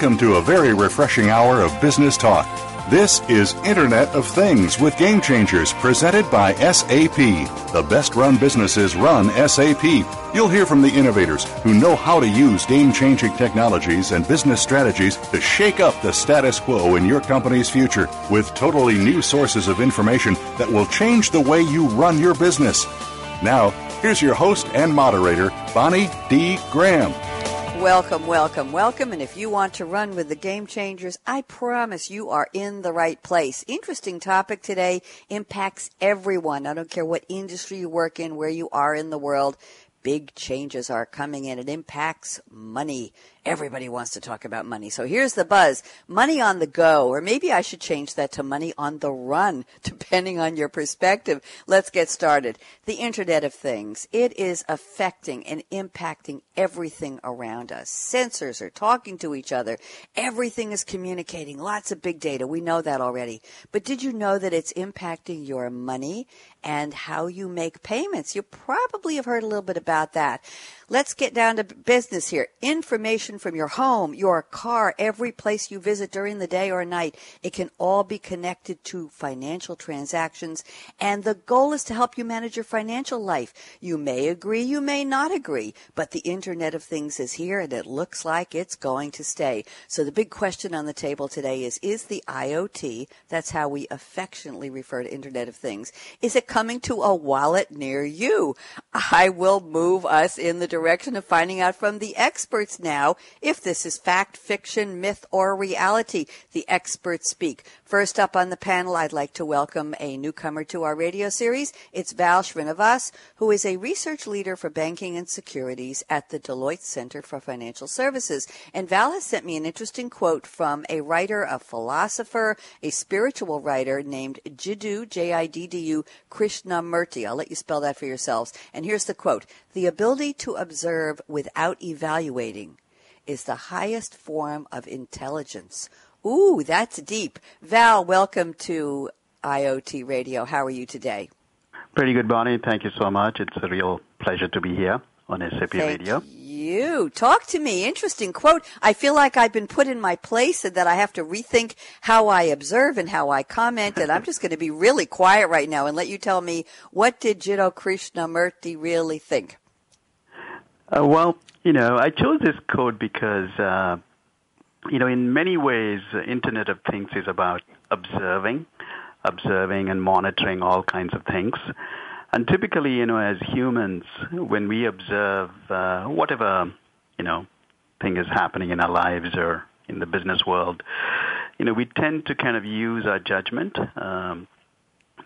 Welcome to a very refreshing hour of business talk. This is Internet of Things with Game Changers presented by SAP. The best run businesses run SAP. You'll hear from the innovators who know how to use game changing technologies and business strategies to shake up the status quo in your company's future with totally new sources of information that will change the way you run your business. Now, here's your host and moderator, Bonnie D. Graham. Welcome, welcome, welcome. And if you want to run with the game changers, I promise you are in the right place. Interesting topic today impacts everyone. I don't care what industry you work in, where you are in the world. Big changes are coming in. It impacts money. Everybody wants to talk about money. So here's the buzz. Money on the go, or maybe I should change that to money on the run, depending on your perspective. Let's get started. The Internet of Things. It is affecting and impacting everything around us. Sensors are talking to each other. Everything is communicating. Lots of big data. We know that already. But did you know that it's impacting your money and how you make payments? You probably have heard a little bit about that. Let's get down to business here. Information from your home, your car, every place you visit during the day or night, it can all be connected to financial transactions. And the goal is to help you manage your financial life. You may agree, you may not agree, but the Internet of Things is here and it looks like it's going to stay. So the big question on the table today is, is the IoT, that's how we affectionately refer to Internet of Things, is it coming to a wallet near you? I will move us in the direction of finding out from the experts now if this is fact, fiction, myth, or reality. The experts speak. First up on the panel, I'd like to welcome a newcomer to our radio series. It's Val Srinivas, who is a research leader for banking and securities at the Deloitte Center for Financial Services. And Val has sent me an interesting quote from a writer, a philosopher, a spiritual writer named Jiddu, J-I-D-D-U, Krishnamurti. I'll let you spell that for yourselves. And here's the quote. The ability to observe without evaluating is the highest form of intelligence. Ooh, that's deep. Val, welcome to IoT Radio. How are you today? Pretty good, Bonnie. Thank you so much. It's a real pleasure to be here on SAP Thank Radio. You talk to me. Interesting quote. I feel like I've been put in my place and that I have to rethink how I observe and how I comment. And I'm just going to be really quiet right now and let you tell me what did Jiddu Krishnamurti really think? Uh, well, you know, I chose this quote because, uh, you know, in many ways, Internet of Things is about observing, observing and monitoring all kinds of things. And typically, you know, as humans, when we observe uh, whatever, you know, thing is happening in our lives or in the business world, you know, we tend to kind of use our judgment um,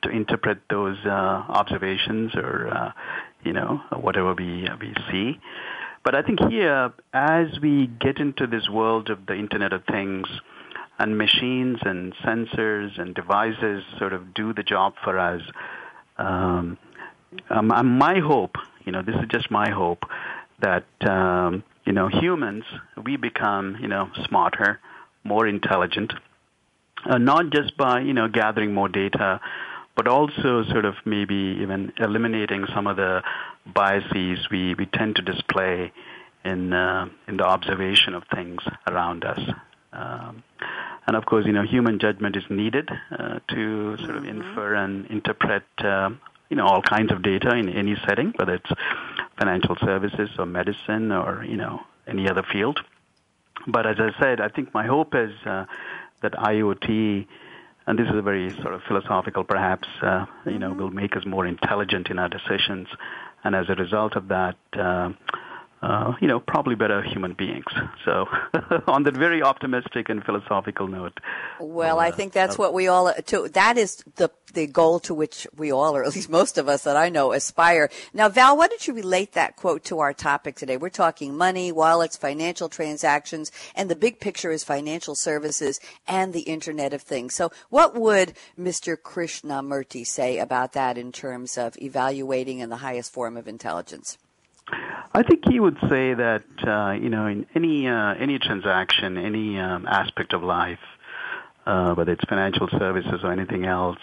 to interpret those uh, observations or, uh, you know, whatever we we see. But I think here, as we get into this world of the Internet of Things, and machines and sensors and devices sort of do the job for us. Um, um, my hope, you know, this is just my hope, that um, you know humans we become you know smarter, more intelligent, uh, not just by you know gathering more data, but also sort of maybe even eliminating some of the biases we, we tend to display in uh, in the observation of things around us. Um, and of course, you know, human judgment is needed uh, to sort of Mm-hmm. infer and interpret, um, you know, all kinds of data in any setting, whether it's financial services or medicine or you know any other field. But as I said, I think my hope is uh, that IoT, and this is a very sort of philosophical, perhaps, uh, you know, will make us more intelligent in our decisions, and as a result of that. Uh, uh, you know, probably better human beings. So, on that very optimistic and philosophical note. Well, uh, I think that's uh, what we all, to, that is the, the goal to which we all, or at least most of us that I know, aspire. Now, Val, why don't you relate that quote to our topic today? We're talking money, wallets, financial transactions, and the big picture is financial services and the Internet of Things. So, what would Mr. Krishnamurti say about that in terms of evaluating in the highest form of intelligence? I think he would say that uh, you know in any uh, any transaction, any um, aspect of life, uh, whether it's financial services or anything else,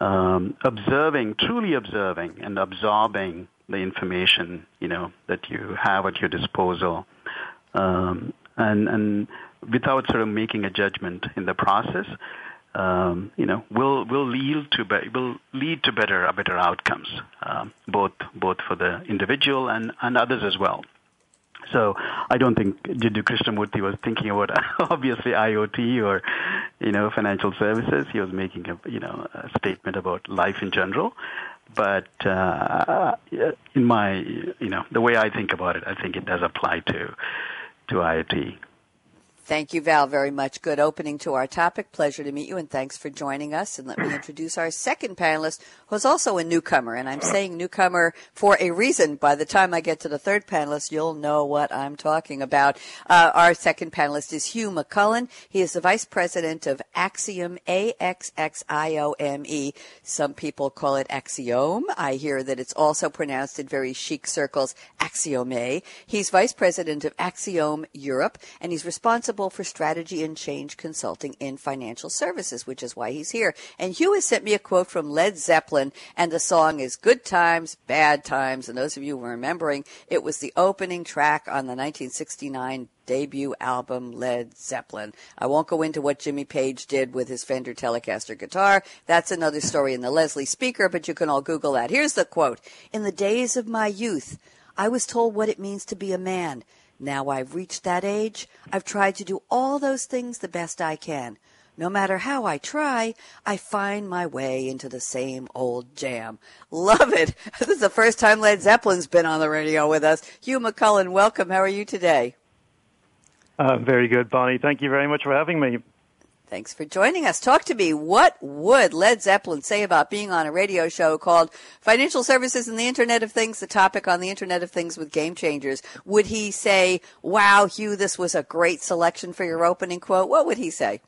um, observing, truly observing, and absorbing the information you know that you have at your disposal, um, and and without sort of making a judgment in the process, um, you know, will will lead to be, will lead to better better outcomes, um, both both for the individual and, and others as well. So I don't think Jiddu Krishnamurti was thinking about obviously IoT or you know financial services. He was making a you know a statement about life in general. But uh, in my you know the way I think about it, I think it does apply to to IoT. Thank you, Val, very much. Good opening to our topic. Pleasure to meet you, and thanks for joining us. And let me introduce our second panelist, who's also a newcomer. And I'm saying newcomer for a reason. By the time I get to the third panelist, you'll know what I'm talking about. Uh, our second panelist is Hugh McCullen. He is the vice president of Axxiome, A-X-X-I-O-M-E. Some people call it Axiom. I hear that it's also pronounced in very chic circles, Axiome. He's vice president of Axxiome Europe, and he's responsible responsible for strategy and change consulting in financial services, which is why he's here. And Hugh has sent me a quote from Led Zeppelin, and the song is Good Times, Bad Times. And those of you who are remembering, it was the opening track on the 1969 debut album Led Zeppelin. I won't go into what Jimmy Page did with his Fender Telecaster guitar. That's another story in the Leslie speaker, but you can all Google that. Here's the quote. In the days of my youth, I was told what it means to be a man. Now I've reached that age, I've tried to do all those things the best I can. No matter how I try, I find my way into the same old jam. Love it. This is the first time Led Zeppelin's been on the radio with us. Hugh McCullen, welcome. How are you today? Uh, very good, Bonnie. Thank you very much for having me. Thanks for joining us. Talk to me. What would Led Zeppelin say about being on a radio show called Financial Services and the Internet of Things, the topic on the Internet of Things with Game Changers? Would he say, wow, Hugh, this was a great selection for your opening quote? What would he say?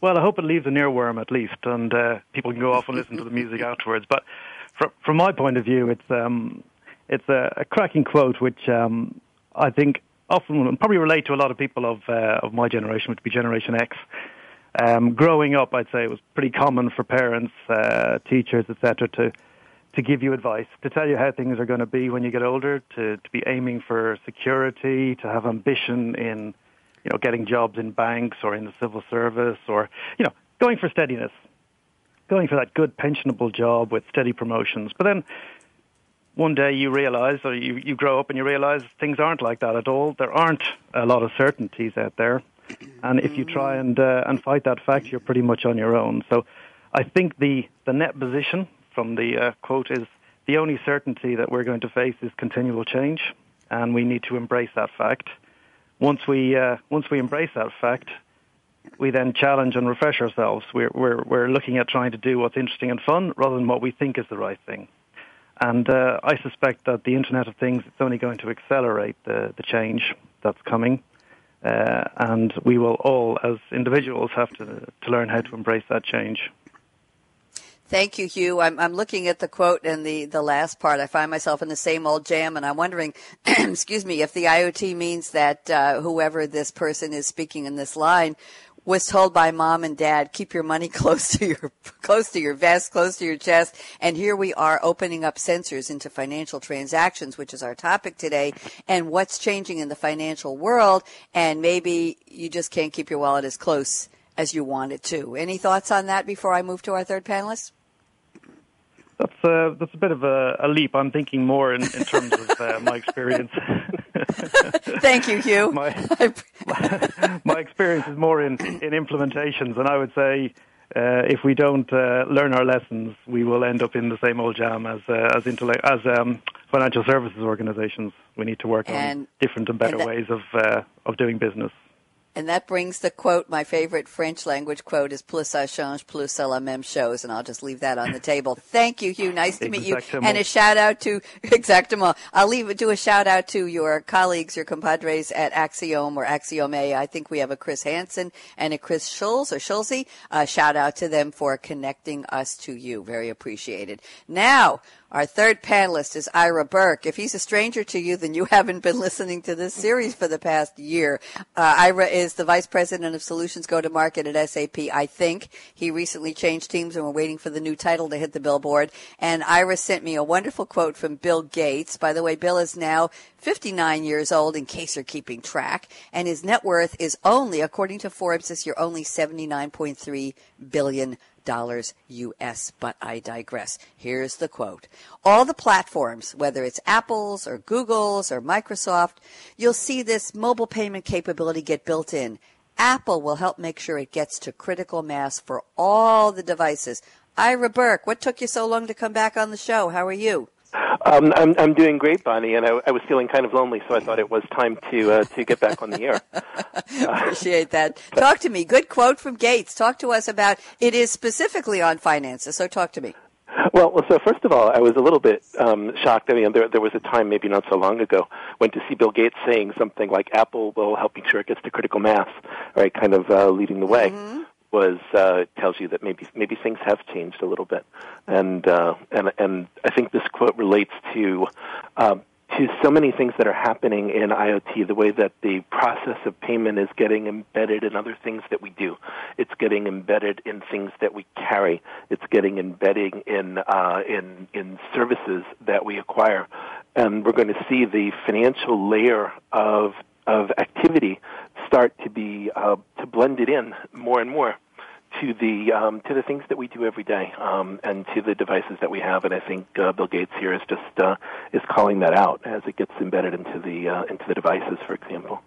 Well, I hope it leaves an earworm at least, and uh, people can go off and listen to the music afterwards. But from, from my point of view, it's um, it's a, a cracking quote, which um, I think often probably relate to a lot of people of uh, of my generation, which would be Generation X. Um, growing up, I'd say it was pretty common for parents, uh, teachers, etc., to to give you advice, to tell you how things are going to be when you get older, to to be aiming for security, to have ambition in you know getting jobs in banks or in the civil service, or you know going for steadiness, going for that good pensionable job with steady promotions. But then one day you realize, or you, you grow up and you realize things aren't like that at all. There aren't a lot of certainties out there. And if you try and, uh, and fight that fact, you're pretty much on your own. So I think the, the net position from the uh, quote is the only certainty that we're going to face is continual change, and we need to embrace that fact. Once we, uh, once we embrace that fact, we then challenge and refresh ourselves. We're, we're, we're looking at trying to do what's interesting and fun rather than what we think is the right thing. And uh, I suspect that the Internet of Things is only going to accelerate the, the change that's coming. Uh, and we will all, as individuals, have to, to learn how to embrace that change. Thank you, Hugh. I'm, I'm looking at the quote and the, the last part. I find myself in the same old jam, and I'm wondering, excuse me, if the IoT means that uh, whoever this person is speaking in this line was told by mom and dad, keep your money close to your, close to your vest, close to your chest. And here we are opening up sensors into financial transactions, which is our topic today, and what's changing in the financial world. And maybe you just can't keep your wallet as close as you want it to. Any thoughts on that before I move to our third panelist? That's a, uh, that's a bit of a, a leap. I'm thinking more in, in terms of uh, my experience. Thank you, Hugh. my, my, experience is more in, in implementations, and I would say uh, if we don't uh, learn our lessons, we will end up in the same old jam as uh, as intellect as um, financial services organizations. We need to work And- on different and better and that- ways of uh, of doing business. And that brings the quote, my favorite French language quote is plus ça change, plus ça la même chose. And I'll just leave that on the table. Thank you, Hugh. Nice to meet you. And a shout out to, exactement. I'll leave, it do a shout out to your colleagues, your compadres at Axiom or Axiome. I think we have a Chris Hansen and a Chris Schulz or Schulze. Uh, shout out to them for connecting us to you. Very appreciated. Now, our third panelist is Ira Berk. If he's a stranger to you, then you haven't been listening to this series for the past year. Uh, Ira is the Vice President of Solutions Go to Market at SAP, I think. He recently changed teams and we're waiting for the new title to hit the billboard. And Ira sent me a wonderful quote from Bill Gates. By the way, Bill is now 59 years old in case you're keeping track. And his net worth is only, according to Forbes this year, only 79.3 billion dollars US, but I digress. Here's the quote. All the platforms, whether it's Apple's or Google's or Microsoft, you'll see this mobile payment capability get built in. Apple will help make sure it gets to critical mass for all the devices. Ira Berk, what took you so long to come back on the show? How are you? Um, I'm I'm doing great, Bonnie, and I, I was feeling kind of lonely, so I thought it was time to uh, to get back on the air. Appreciate that. Talk to me. Good quote from Gates. Talk to us about it is specifically on finances. So talk to me. Well, well, so first of all, I was a little bit um, shocked. I mean, there there was a time, maybe not so long ago, when to see Bill Gates saying something like "Apple will help make sure it gets to critical mass," right, kind of uh, leading the way. Was uh, tells you that maybe maybe things have changed a little bit, and uh, and and I think this quote relates to um, to so many things that are happening in IoT. The way that the process of payment is getting embedded in other things that we do, it's getting embedded in things that we carry. It's getting embedding in uh, in in services that we acquire, and we're going to see the financial layer of of activity start to be uh, to blend it in more and more to the um, to the things that we do every day um, and to the devices that we have. And I think uh, Bill Gates here is just uh, is calling that out as it gets embedded into the uh, into the devices, for example.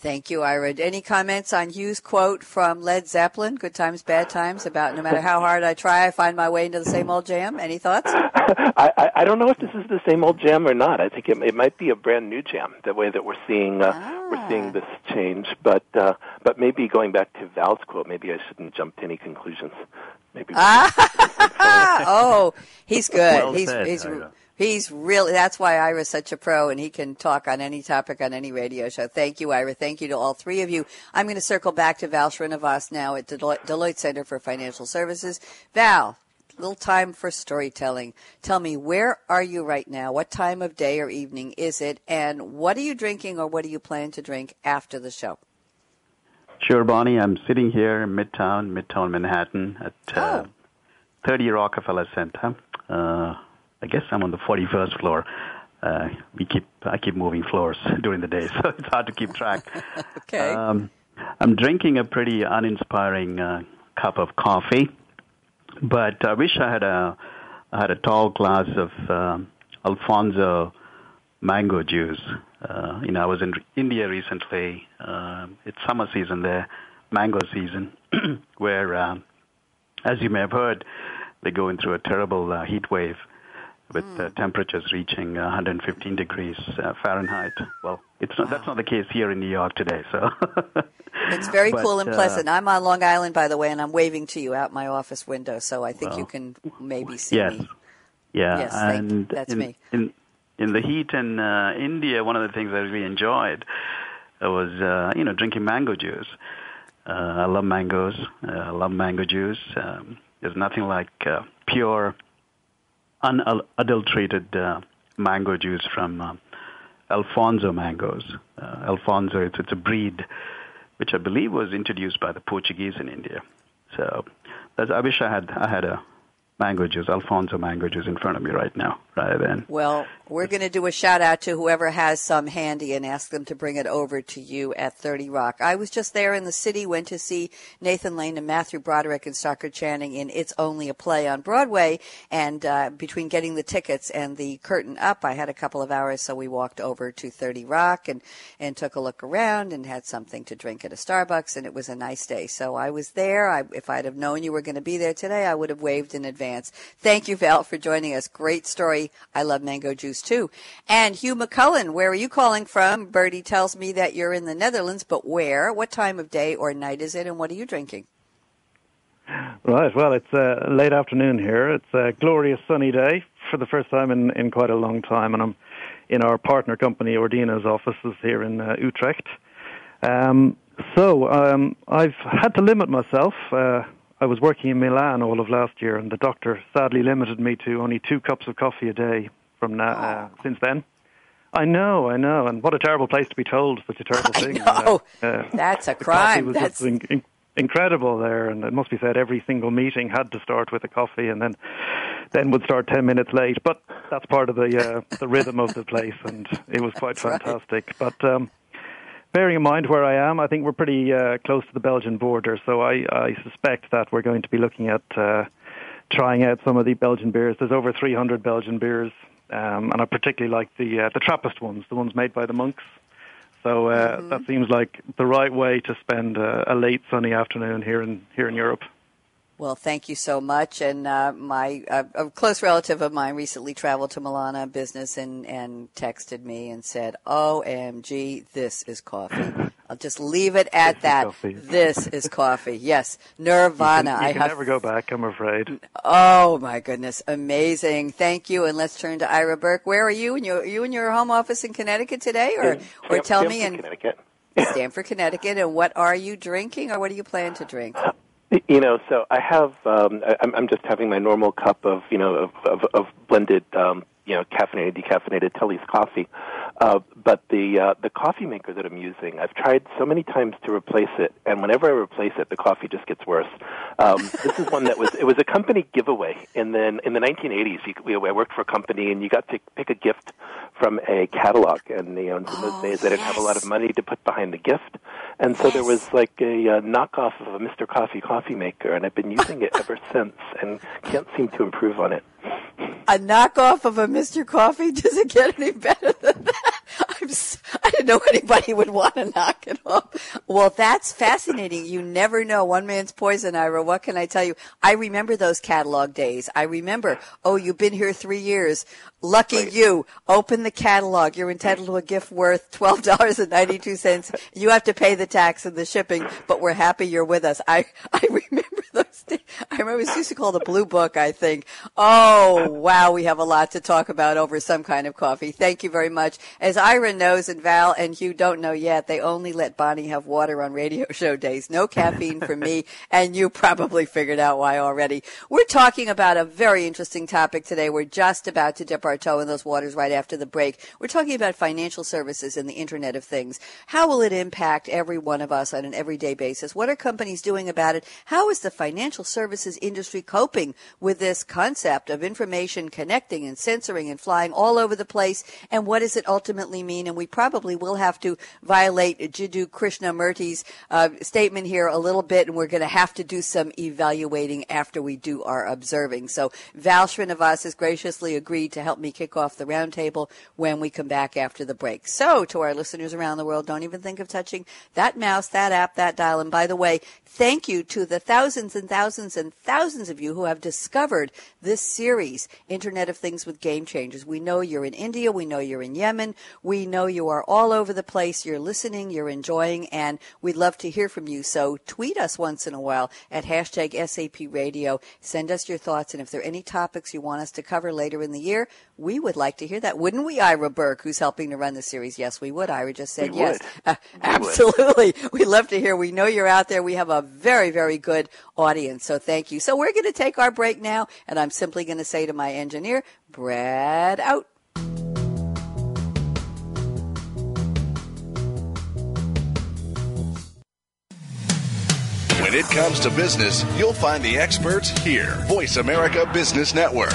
Thank you, Ira. Any comments on Hugh's quote from Led Zeppelin, Good Times, Bad Times, about no matter how hard I try, I find my way into the same old jam? Any thoughts? I, I, I don't know if this is the same old jam or not. I think it, it might be a brand new jam. The way that we're seeing uh, we're seeing this change, but uh, but maybe going back to Val's quote, maybe I shouldn't jump to any conclusions. Maybe. Ah, oh, he's good. Well he's said, he's Ira. He's really. That's why Ira's such a pro, and he can talk on any topic on any radio show. Thank you, Ira. Thank you to all three of you. I'm going to circle back to Val Srinivas now at Deloitte, Deloitte Center for Financial Services. Val, little time for storytelling. Tell me, where are you right now? What time of day or evening is it? And what are you drinking, or what do you plan to drink after the show? Sure, Bonnie. I'm sitting here in Midtown, Midtown Manhattan at uh, Oh. 30 Rockefeller Center. Uh, I guess I'm on the 41st floor. Uh, we keep I keep moving floors during the day, so it's hard to keep track. Okay. Um, I'm drinking a pretty uninspiring uh, cup of coffee, but I wish I had a I had a tall glass of um, Alphonso mango juice. Uh, you know, I was in India recently. Uh, it's summer season there, mango season, where, um, as you may have heard, they're going through a terrible uh, heat wave with uh, temperatures reaching uh, 115 degrees uh, Fahrenheit. Well, it's not, that's not the case here in New York today. So It's very But, cool and uh, pleasant. I'm on Long Island, by the way, and I'm waving to you out my office window, so I think you can maybe see yes, me. yeah, Yes, thank- and that's in, me. In in the heat in uh, India, one of the things I really enjoyed uh, was uh, you know drinking mango juice. Uh, I love mangoes. Uh, I love mango juice. Um, there's nothing like uh, pure, unadulterated uh, mango juice from uh, Alphonso mangoes. Uh, Alphonso, it's, it's a breed which I believe was introduced by the Portuguese in India. So I wish I had I had a mango juice, Alphonso mango juice in front of me right now, Well, we're going to do a shout out to whoever has some handy and ask them to bring it over to you at 30 Rock. I was just there in the city, went to see Nathan Lane and Matthew Broderick and Stockard Channing in It's Only a Play on Broadway. And uh, between getting the tickets and the curtain up, I had a couple of hours, so we walked over to 30 Rock and, and took a look around and had something to drink at a Starbucks, and it was a nice day. So I was there. I, if I'd have known you were going to be there today, I would have waved in advance. Thank you, Val, for joining us. Great story I love mango juice too. And Hugh McCullen, where are you calling from? Bertie tells me that you're in the Netherlands, but where? What time of day or night is it, and what are you drinking? Right. Well, it's uh, late afternoon here. It's a glorious sunny day for the first time in, in quite a long time, and I'm in our partner company Ordina's offices here in uh, Utrecht. Um, so um, I've had to limit myself. Uh, I was working in Milan all of last year, and the doctor sadly limited me to only two cups of coffee a day from now, uh, since then. I know, I know, and what a terrible place to be told such a terrible I thing. know. Uh, That's a crime. was That's in, in, incredible there, and it must be said every single meeting had to start with a coffee, and then then would start ten minutes late. But that's part of the uh, the rhythm of the place, and it was quite That's right. fantastic. But um, bearing in mind where I am, I think we're pretty uh, close to the Belgian border, so I, I suspect that we're going to be looking at uh, trying out some of the Belgian beers. There's over 300 Belgian beers, um, and I particularly like the uh, the Trappist ones, the ones made by the monks. So uh, Mm-hmm. that seems like the right way to spend uh, a late sunny afternoon here in here in Europe. Well, thank you so much. And uh, my uh, a close relative of mine recently traveled to Milan on business and and texted me and said, "OMG, this is coffee." I'll just leave it at This is that. coffee. This is coffee. Yes, Nirvana. You can, you I can have. never go back, I'm afraid. Oh my goodness, amazing! Thank you. And let's turn to Ira Berk. Where are you? And you you in your home office in Connecticut today, or In or Stam- tell Stamford, me in Connecticut. Stamford, Connecticut. And what are you drinking, or what do you plan to drink? You know, so I have. Um, I, I'm I'm just having my normal cup of you know of of, of blended um, you know caffeinated decaffeinated Tully's coffee. Uh, but the uh, the coffee maker that I'm using, I've tried so many times to replace it, and whenever I replace it, the coffee just gets worse. Um, this is one that was it was a company giveaway, and then in the 1980s, you, we, I worked for a company, and you got to pick a gift from a catalog, and you know, in those Oh, days, they didn't have a lot of money to put behind the gift, and so there was like a uh, knockoff of a Mr. Coffee coffee maker, and I've been using it ever since, and can't seem to improve on it. A knockoff of a Mr. Coffee? Does it get any better than that? I'm s I didn't know anybody would want to knock it off. Well, that's fascinating. You never know. One man's poison, Ira. What can I tell you? I remember those catalog days. I remember, oh, you've been here three years. Lucky you. Open the catalog. You're entitled to a gift worth $12.92. You have to pay the tax and the shipping, but we're happy you're with us. I, I remember those days. I remember it was used to call the Blue Book, I think. Oh, wow. We have a lot to talk about over some kind of coffee. Thank you very much. As Ira knows and Val and Hugh don't know yet, they only let Bonnie have water on radio show days. No caffeine for me. And you probably figured out why already. We're talking about a very interesting topic today. We're just about to dip our toe in those waters right after the break. We're talking about financial services and the Internet of Things. How will it impact every one of us on an everyday basis? What are companies doing about it? How is the financial services industry coping with this concept of information connecting and censoring and flying all over the place? And what does it ultimately mean? And we probably will have to violate Jiddu Krishnamurti's uh, statement here a little bit, and we're going to have to do some evaluating after we do our observing. So Val Srinivas has graciously agreed to help me kick off the roundtable when we come back after the break. So to our listeners around the world, don't even think of touching that mouse, that app, that dial. And by the way, thank you to the thousands and thousands and thousands of you who have discovered this series, Internet of Things with Game Changers. We know you're in India. We know you're in Yemen. We know you are all over the place. You're listening, you're enjoying, and we'd love to hear from you. So tweet us once in a while at hashtag SAP Radio. Send us your thoughts, and if there are any topics you want us to cover later in the year, we would like to hear that. Wouldn't we, Ira Berk, who's helping to run the series? Yes, we would. Ira just said We yes. would. Uh, We would. absolutely. We'd love to hear. We know you're out there. We have a very, very good audience. So thank you. So we're going to take our break now, and I'm simply going to say to my engineer, Brad out. When it comes to business, you'll find the experts here. Voice America Business Network.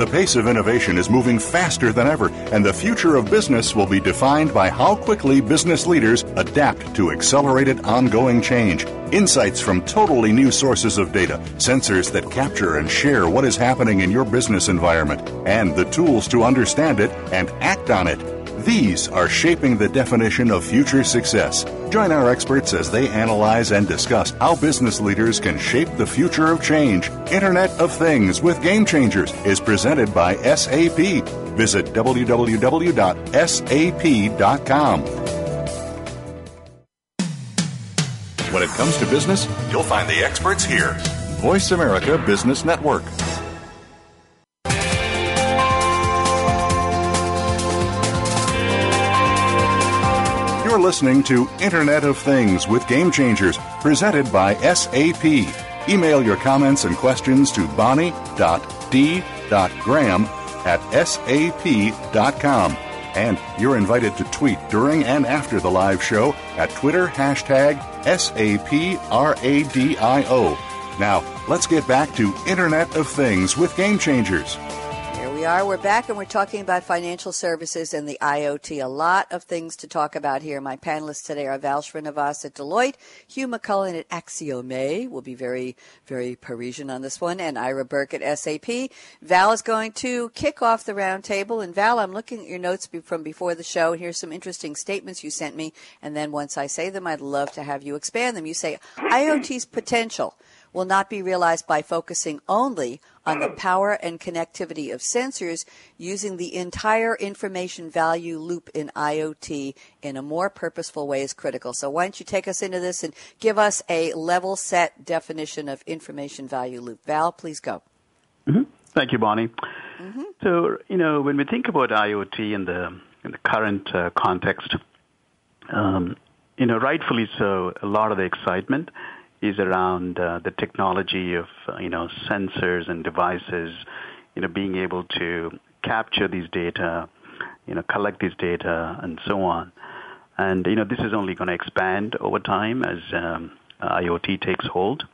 The pace of innovation is moving faster than ever, and the future of business will be defined by how quickly business leaders adapt to accelerated ongoing change. Insights from totally new sources of data, sensors that capture and share what is happening in your business environment, and the tools to understand it and act on it. These are shaping the definition of future success. Join our experts as they analyze and discuss how business leaders can shape the future of change. Internet of Things with Game Changers is presented by SAP. Visit www.sap.com. When it comes to business, you'll find the experts here. Voice America Business Network. Listening to Internet of Things with Game Changers, presented by SAP. Email your comments and questions to bonnie.d.graham at sap.com. And you're invited to tweet during and after the live show at Twitter hashtag SAPRADIO. Now, let's get back to Internet of Things with Game Changers we are. We're back and we're talking about financial services and the IoT. A lot of things to talk about here. My panelists today are Val Srinivas at Deloitte, Hugh McCullen at Axiome. We'll be very, very Parisian on this one, and Ira Berk at SAP. Val is going to kick off the roundtable. And Val, I'm looking at your notes from before the show. Here's some interesting statements you sent me. And then once I say them, I'd love to have you expand them. You say IoT's potential will not be realized by focusing only on the power and connectivity of sensors using the entire information value loop in IoT in a more purposeful way is critical. So why don't you take us into this and give us a level set definition of information value loop. Val, please go. Mm-hmm. Thank you, Bonnie. Mm-hmm. So, you know, when we think about IoT in the, in the current uh, context, um, you know, rightfully so, a lot of the excitement is around uh, the technology of uh, you know sensors and devices, you know being able to capture these data, you know collect these data and so on, and you know this is only going to expand over time as um, IoT takes hold.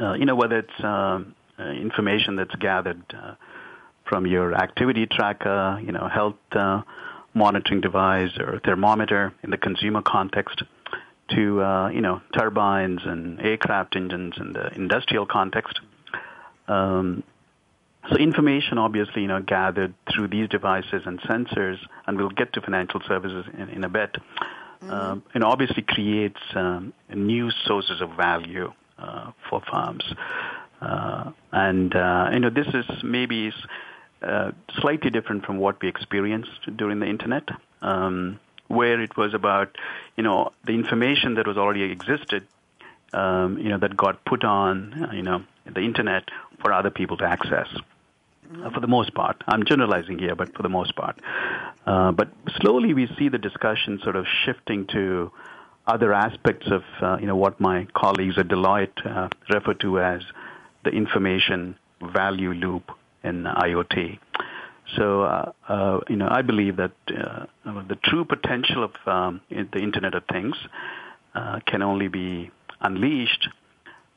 Uh, you know whether it's um, uh, information that's gathered uh, from your activity tracker, you know health uh, monitoring device or thermometer in the consumer context to uh, you know turbines and aircraft engines in the industrial context. Um, so information, obviously, you know, gathered through these devices and sensors, and we'll get to financial services in, in a bit. Mm-hmm. Um, and obviously creates um, new sources of value uh, for firms. Uh, and uh, you know, this is maybe uh, slightly different from what we experienced during the internet. Um, where it was about, you know, the information that was already existed, um, you know, that got put on, you know, the internet for other people to access. Uh, for the most part, I'm generalizing here, but for the most part. Uh, but slowly, we see the discussion sort of shifting to other aspects of, uh, you know, what my colleagues at Deloitte uh, refer to as the information value loop in IoT. So, uh, uh, you know, I believe that uh, the true potential of um, the Internet of Things uh, can only be unleashed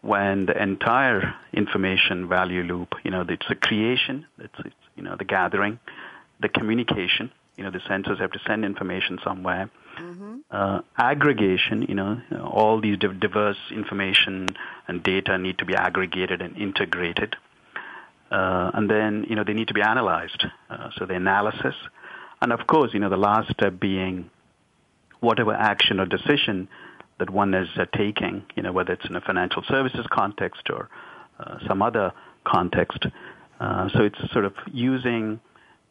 when the entire information value loop, you know, it's the creation, it's, it's you know, the gathering, the communication, you know, the sensors have to send information somewhere. Mm-hmm. Uh, aggregation, you know, all these diverse information and data need to be aggregated and integrated. Uh, and then, you know, they need to be analyzed. Uh, so the analysis. And of course, you know, the last step being whatever action or decision that one is uh, taking, you know, whether it's in a financial services context or uh, some other context. Uh, so it's sort of using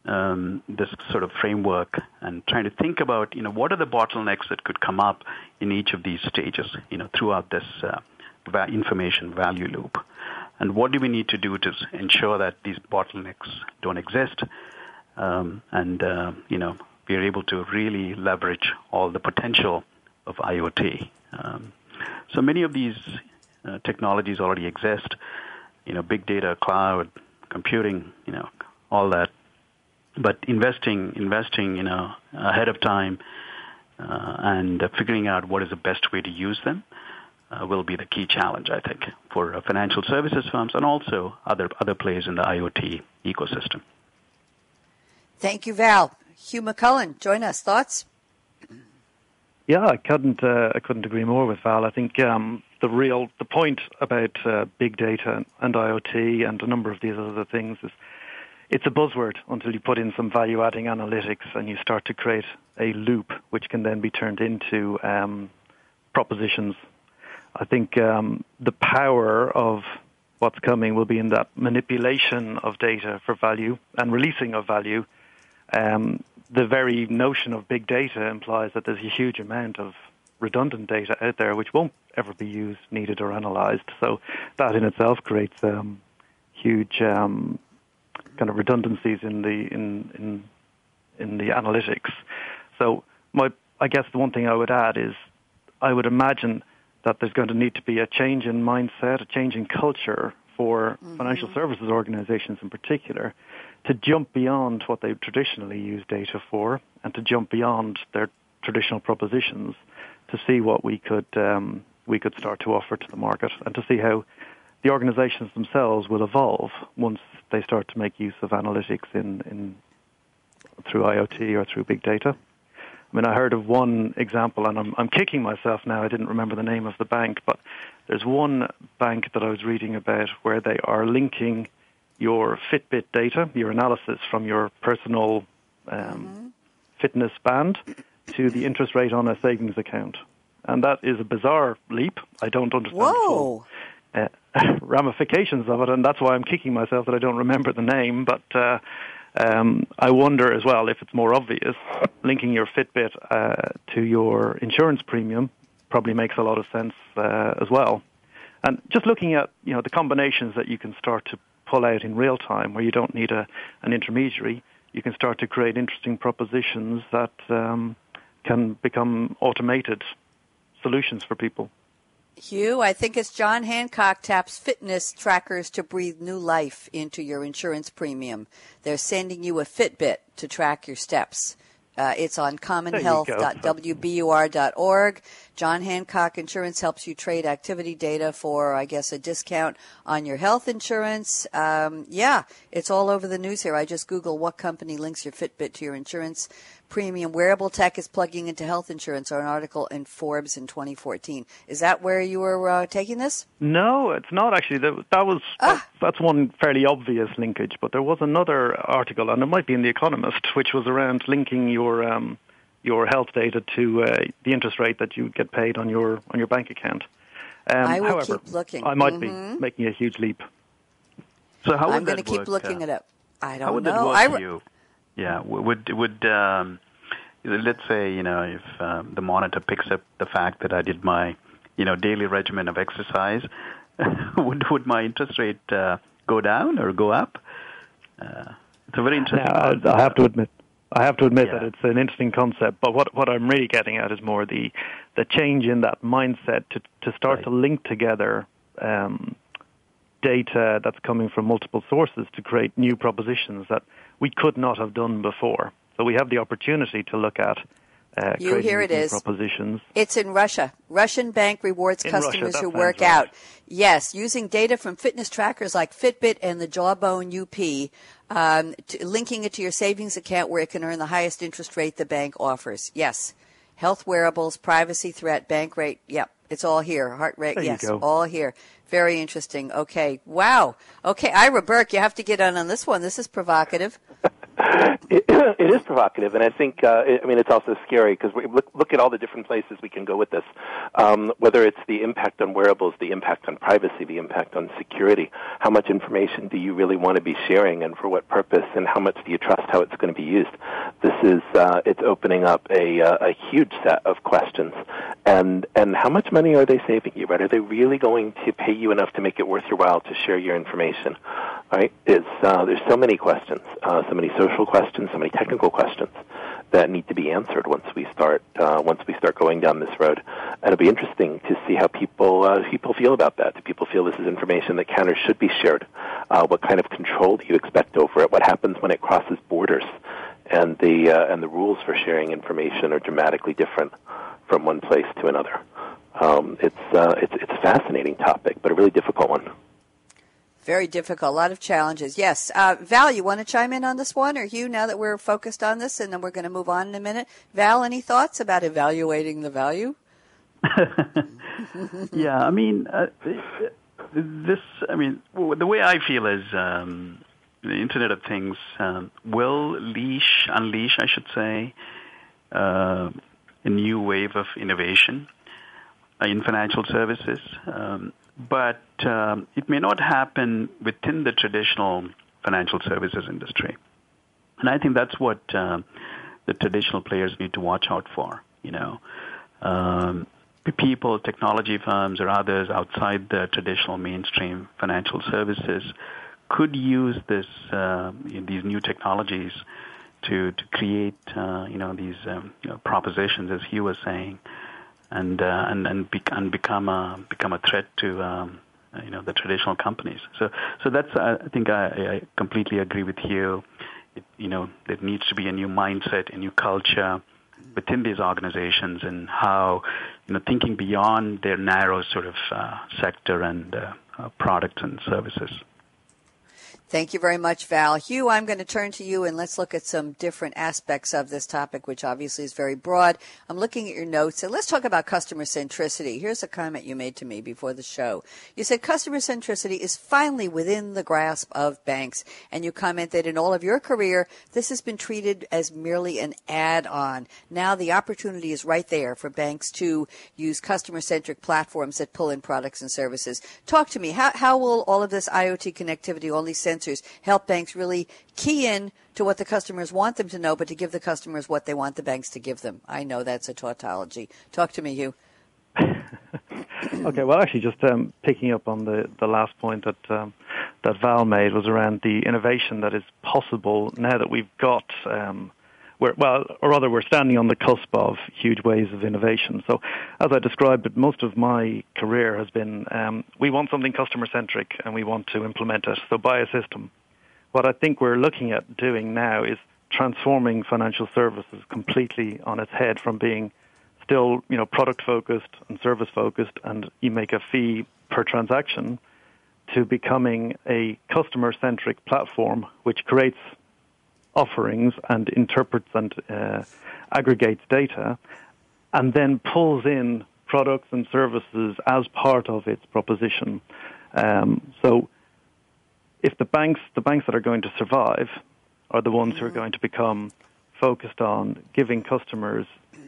um, this sort of framework and trying to think about, you know, what are the bottlenecks that could come up in each of these stages, you know, throughout this uh, information value loop and what do we need to do to ensure that these bottlenecks don't exist, um, and uh, you know we are able to really leverage all the potential of IoT. Um, so many of these uh, technologies already exist, you know, big data, cloud, computing, you know, all that. But investing, investing, you know, ahead of time, uh, and figuring out what is the best way to use them uh, will be the key challenge, I think, for uh, financial services firms and also other other players in the IoT ecosystem. Thank you, Val. Hugh McCullen, join us. Thoughts? Yeah, I couldn't uh, I couldn't agree more with Val. I think um, the real the point about uh, big data and IoT and a number of these other things is it's a buzzword until you put in some value adding analytics and you start to create a loop which can then be turned into um, propositions. I think um, the power of what's coming will be in that manipulation of data for value and releasing of value. Um, the very notion of big data implies that there's a huge amount of redundant data out there which won't ever be used, needed, or analyzed. So that in itself creates um, huge um, kind of redundancies in the in in in the analytics. So my I guess the one thing I would add is I would imagine that there's going to need to be a change in mindset, a change in culture for mm-hmm. financial services organizations in particular to jump beyond what they traditionally use data for and to jump beyond their traditional propositions to see what we could um, we could start to offer to the market and to see how the organizations themselves will evolve once they start to make use of analytics in, in through IoT or through big data. I mean, I heard of one example, and I'm, I'm kicking myself now. I didn't remember the name of the bank, but there's one bank that I was reading about where they are linking your Fitbit data, your analysis from your personal um, mm-hmm. fitness band, to the interest rate on a savings account. And that is a bizarre leap. I don't understand Whoa. uh, ramifications of it, and that's why I'm kicking myself that I don't remember the name. But uh, um, I wonder as well if it's more obvious. Linking your Fitbit uh, to your insurance premium probably makes a lot of sense uh, as well. And just looking at you know the combinations that you can start to pull out in real time, where you don't need a, an intermediary, you can start to create interesting propositions that um, can become automated solutions for people. Hugh, I think it's John Hancock taps fitness trackers to breathe new life into your insurance premium. They're sending you a Fitbit to track your steps. Uh, it's on commonhealth.wbur.org. John Hancock Insurance helps you trade activity data for, I guess, a discount on your health insurance. Um, yeah, it's all over the news here. I just Google what company links your Fitbit to your insurance premium. Wearable tech is plugging into health insurance, or an article in Forbes in 2014. Is that where you were uh, taking this? No, it's not actually. That, that was ah. that, that's one fairly obvious linkage, but there was another article, and it might be in The Economist, which was around linking your um, your health data to uh, the interest rate that you get paid on your on your bank account. Um, I will however, keep looking. I might mm-hmm. be making a huge leap. So how I'm going to keep work, looking uh, it up. I don't how would know. That work I for you? Yeah, would would um, let's say you know if um, the monitor picks up the fact that I did my you know daily regimen of exercise, would would my interest rate uh, go down or go up? Uh, it's a very interesting. Now, I have to admit, I have to admit yeah. that it's an interesting concept, but what what I'm really getting at is more the the change in that mindset to to start right. to link together um, data that's coming from multiple sources to create new propositions that we could not have done before. So we have the opportunity to look at uh, you here it is. Propositions. It's in Russia. Russian bank rewards in customers Russia, who work right. out. Yes, using data from fitness trackers like Fitbit and the Jawbone UP, um, to, linking it to your savings account where it can earn the highest interest rate the bank offers. Yes, health wearables, privacy threat, bank rate. Yep, it's all here. Heart rate. There yes, all here. Very interesting. Okay. Wow. Okay, Ira Berk, you have to get on on this one. This is provocative. It, it is provocative, and I think uh, it, I mean it's also scary because we look, look at all the different places we can go with this. Um, whether it's the impact on wearables, the impact on privacy, the impact on security. How much information do you really want to be sharing, and for what purpose, and how much do you trust how it's going to be used? This is uh, it's opening up a, uh, a huge set of questions, and and how much money are they saving you? Right? Are they really going to pay you enough to make it worth your while to share your information? Right? It's uh, there's so many questions, uh, so many social questions, so many technical questions that need to be answered once we start uh, once we start going down this road. And it'll be interesting to see how people uh, people feel about that. Do people feel this is information that can or should be shared? Uh, what kind of control do you expect over it? What happens when it crosses borders? And the uh, and the rules for sharing information are dramatically different from one place to another. Um, it's uh, it's it's a fascinating topic, but a really difficult one. Very difficult. A lot of challenges. Yes. Uh, Val, you want to chime in on this one, or Hugh? Now that we're focused on this, and then we're going to move on in a minute. Val, any thoughts about evaluating the value? yeah, I mean, uh, this. I mean, the way I feel is, um, the Internet of Things um, will leash, unleash, I should say, uh, a new wave of innovation uh, in financial services. Um, but um, it may not happen within the traditional financial services industry. And I think that's what uh, the traditional players need to watch out for. You know, um, people, technology firms, or others outside the traditional mainstream financial services could use this uh, these new technologies to to create uh, you know these um, you know, propositions, as Hugh was saying, and uh, and and, be- and become a become a threat to um, you know the traditional companies. So so that's I think I, I completely agree with you. It, you know there needs to be a new mindset, a new culture within these organizations, and how you know thinking beyond their narrow sort of uh, sector and uh, uh, products and services. Thank you very much, Val. Hugh, I'm going to turn to you and let's look at some different aspects of this topic, which obviously is very broad. I'm looking at your notes and let's talk about customer centricity. Here's a comment you made to me before the show. You said customer centricity is finally within the grasp of banks. And you commented that in all of your career, this has been treated as merely an add on. Now the opportunity is right there for banks to use customer centric platforms that pull in products and services. Talk to me. How, how will all of this IoT connectivity, all these help banks really key in to what the customers want them to know, but to give the customers what they want the banks to give them. I know that's a tautology. Talk to me, Hugh. okay, well, actually, just um, picking up on the, the last point that um, that Val made was around the innovation that is possible now that we've got um, we're, well, or rather, we're standing on the cusp of huge waves of innovation. So, as I described most of my career has been um, we want something customer centric and we want to implement it. So, buy a system. What I think we're looking at doing now is transforming financial services completely on its head from being still, you know, product focused and service focused, and you make a fee per transaction, to becoming a customer centric platform which creates offerings and interprets and uh, aggregates data, and then pulls in products and services as part of its proposition. Um, so, if the banks, the banks that are going to survive, are the ones who are going to become focused on giving customers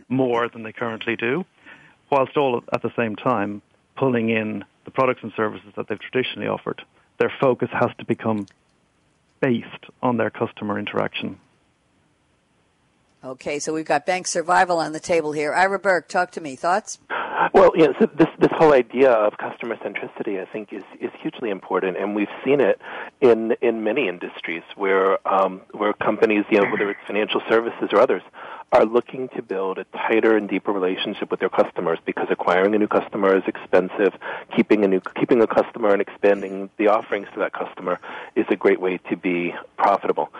more than they currently do, whilst all at the same time pulling in the products and services that they've traditionally offered. Their focus has to become based on their customer interaction. Okay, so we've got bank survival on the table here. Ira Berk, talk to me. Thoughts? Well, you know, so this this whole idea of customer centricity, I think, is is hugely important, and we've seen it in in many industries where um, where companies, you know, whether it's financial services or others, are looking to build a tighter and deeper relationship with their customers because acquiring a new customer is expensive. Keeping a new keeping a customer and expanding the offerings to that customer is a great way to be profitable.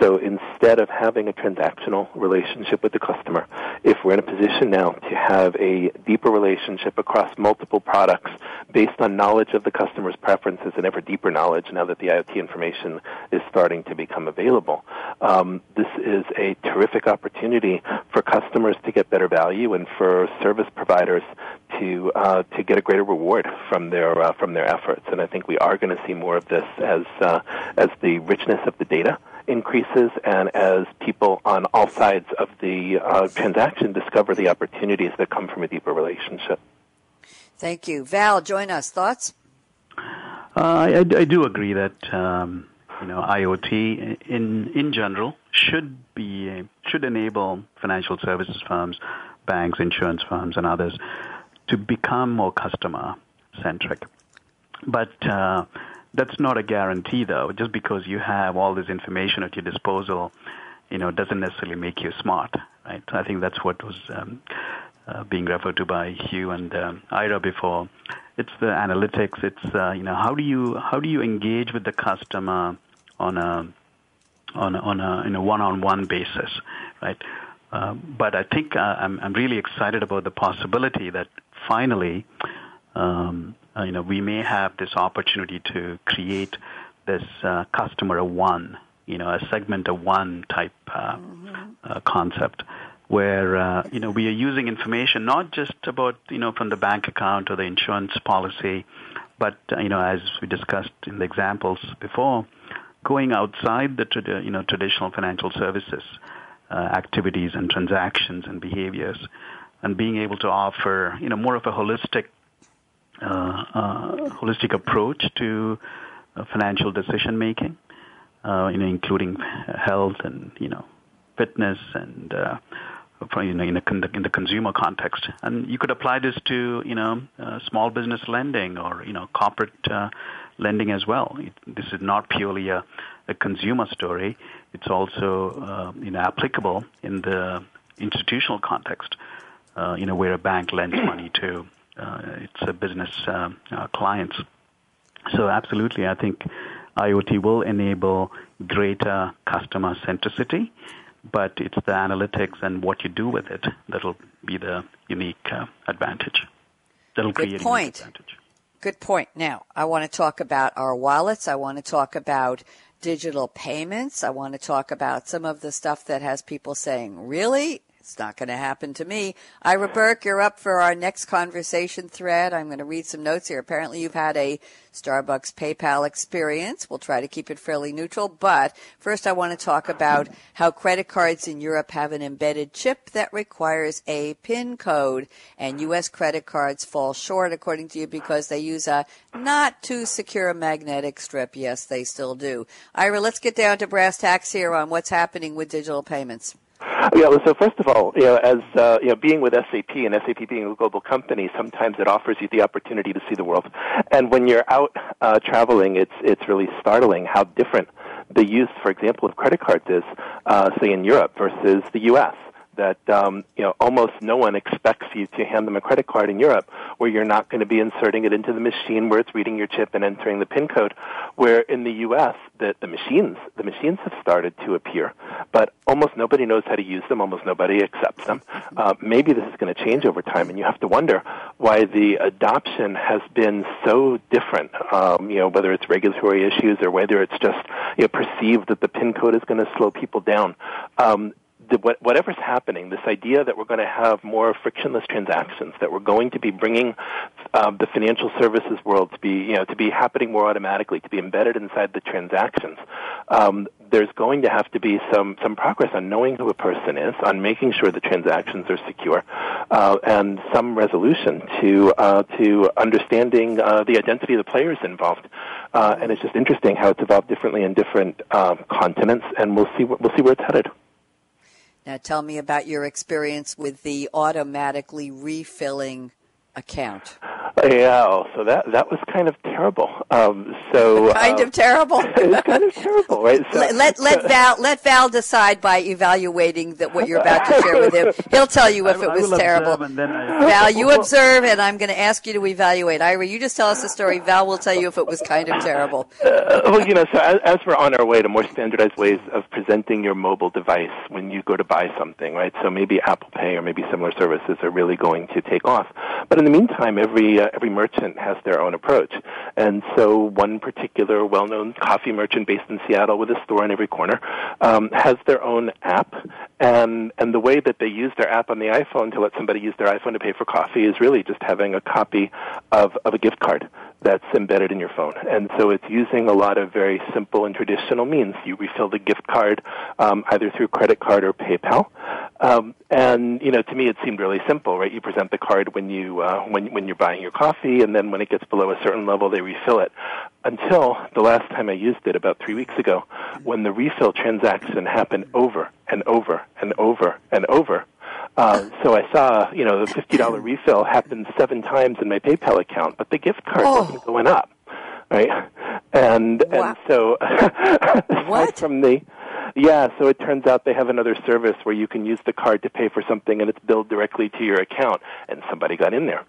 So instead of having a transactional relationship with the customer, if we're in a position now to have a deeper relationship across multiple products based on knowledge of the customer's preferences and ever deeper knowledge now that the IoT information is starting to become available, um, this is a terrific opportunity for customers to get better value and for service providers to uh, to get a greater reward from their uh, from their efforts. And I think we are going to see more of this as uh, as the richness of the data increases and as people on all sides of the uh, transaction discover the opportunities that come from a deeper relationship. Thank you, Val. Join us. Thoughts? Uh, I, I, do agree that um, you know IoT in in general should be should enable financial services firms, banks, insurance firms, and others to become more customer centric. But uh, that's not a guarantee, though. Just because you have all this information at your disposal, you know, doesn't necessarily make you smart, right? I think that's what was um, uh, being referred to by Hugh and um, Ira before. It's the analytics. It's uh, you know how do you how do you engage with the customer on a on a, on a in a one-on-one basis, right? Uh, but I think uh, I'm, I'm really excited about the possibility that finally, um, uh, you know, we may have this opportunity to create this uh, customer of one, you know, a segment of one type uh, mm-hmm. Uh, concept, where uh, you know we are using information not just about you know from the bank account or the insurance policy, but uh, you know as we discussed in the examples before, going outside the trad- you know traditional financial services uh, activities and transactions and behaviors, and being able to offer you know more of a holistic holistic approach to uh, financial decision making, uh, you know, including health and you know fitness and uh, you know, in the, in the consumer context. And you could apply this to, you know, uh, small business lending or, you know, corporate uh, lending as well. It, this is not purely a, a consumer story. It's also, uh, you know, applicable in the institutional context, uh, you know, where a bank lends money to uh, its a business uh, uh, clients. So absolutely, I think IoT will enable greater customer centricity but it's the analytics and what you do with it that'll be the unique uh, advantage. That'll Good create point. a unique advantage. Good point. Now, I want to talk about our wallets. I want to talk about digital payments. I want to talk about some of the stuff that has people saying, really? It's not going to happen to me. Ira Berk, you're up for our next conversation thread. I'm going to read some notes here. Apparently, you've had a Starbucks PayPal experience. We'll try to keep it fairly neutral. But first, I want to talk about how credit cards in Europe have an embedded chip that requires a PIN code. And U.S. credit cards fall short, according to you, because they use a not too secure magnetic strip. Yes, they still do. Ira, let's get down to brass tacks here on what's happening with digital payments. Yeah, well, so first of all, you know, as uh, you know, being with SAP and SAP being a global company, sometimes it offers you the opportunity to see the world. And when you're out uh, traveling, it's it's really startling how different the use, for example, of credit cards is, uh, say in Europe versus the U.S that um, you know almost no one expects you to hand them a credit card in Europe, where you're not going to be inserting it into the machine where it's reading your chip and entering the PIN code. Where in the U.S. the the machines the machines have started to appear, but almost nobody knows how to use them. Almost nobody accepts them. Uh, maybe this is going to change over time, and you have to wonder why the adoption has been so different. Um, you know whether it's regulatory issues or whether it's just you know perceived that the PIN code is going to slow people down. Um, whatever's happening, this idea that we're going to have more frictionless transactions, that we're going to be bringing uh, the financial services world to be, you know, to be happening more automatically, to be embedded inside the transactions. Um, there's going to have to be some some progress on knowing who a person is, on making sure the transactions are secure, uh, and some resolution to uh, to understanding uh, the identity of the players involved. Uh, and it's just interesting how it's evolved differently in different uh, continents, and we'll see we'll see where it's headed. Now, tell me about your experience with the automatically refilling account. Yeah, so that that was kind of terrible. Um, so kind um, of terrible. it's kind of terrible, right? So, let let, let Val let Val decide by evaluating that what you're about to share with him. He'll tell you if I, it was I terrible. I, Val, you observe, and I'm going to ask you to evaluate. Ira, you just tell us the story. Val will tell you if it was kind of terrible. Uh, well, you know, so as, as we're on our way to more standardized ways of presenting your mobile device when you go to buy something, right? So maybe Apple Pay or maybe similar services are really going to take off. But in the meantime, every uh, every merchant has their own approach. And so one particular well-known coffee merchant based in Seattle with a store in every corner um, has their own app. And, and the way that they use their app on the iPhone to let somebody use their iPhone to pay for coffee is really just having a copy of, of a gift card that's embedded in your phone. And so it's using a lot of very simple and traditional means. You refill the gift card um, either through credit card or PayPal. Um, and you know, to me, it seemed really simple, right? You present the card when you uh, when when you're buying your coffee, and then when it gets below a certain level, they refill it. Until the last time I used it, about three weeks ago, when the refill transaction happened over and over and over and over. Uh, so I saw, you know, the fifty dollar refill happened seven times in my PayPal account, but the gift card Oh. wasn't going up, right? And Wow. and so aside What? from the yeah, so it turns out they have another service where you can use the card to pay for something and it's billed directly to your account, and somebody got in there.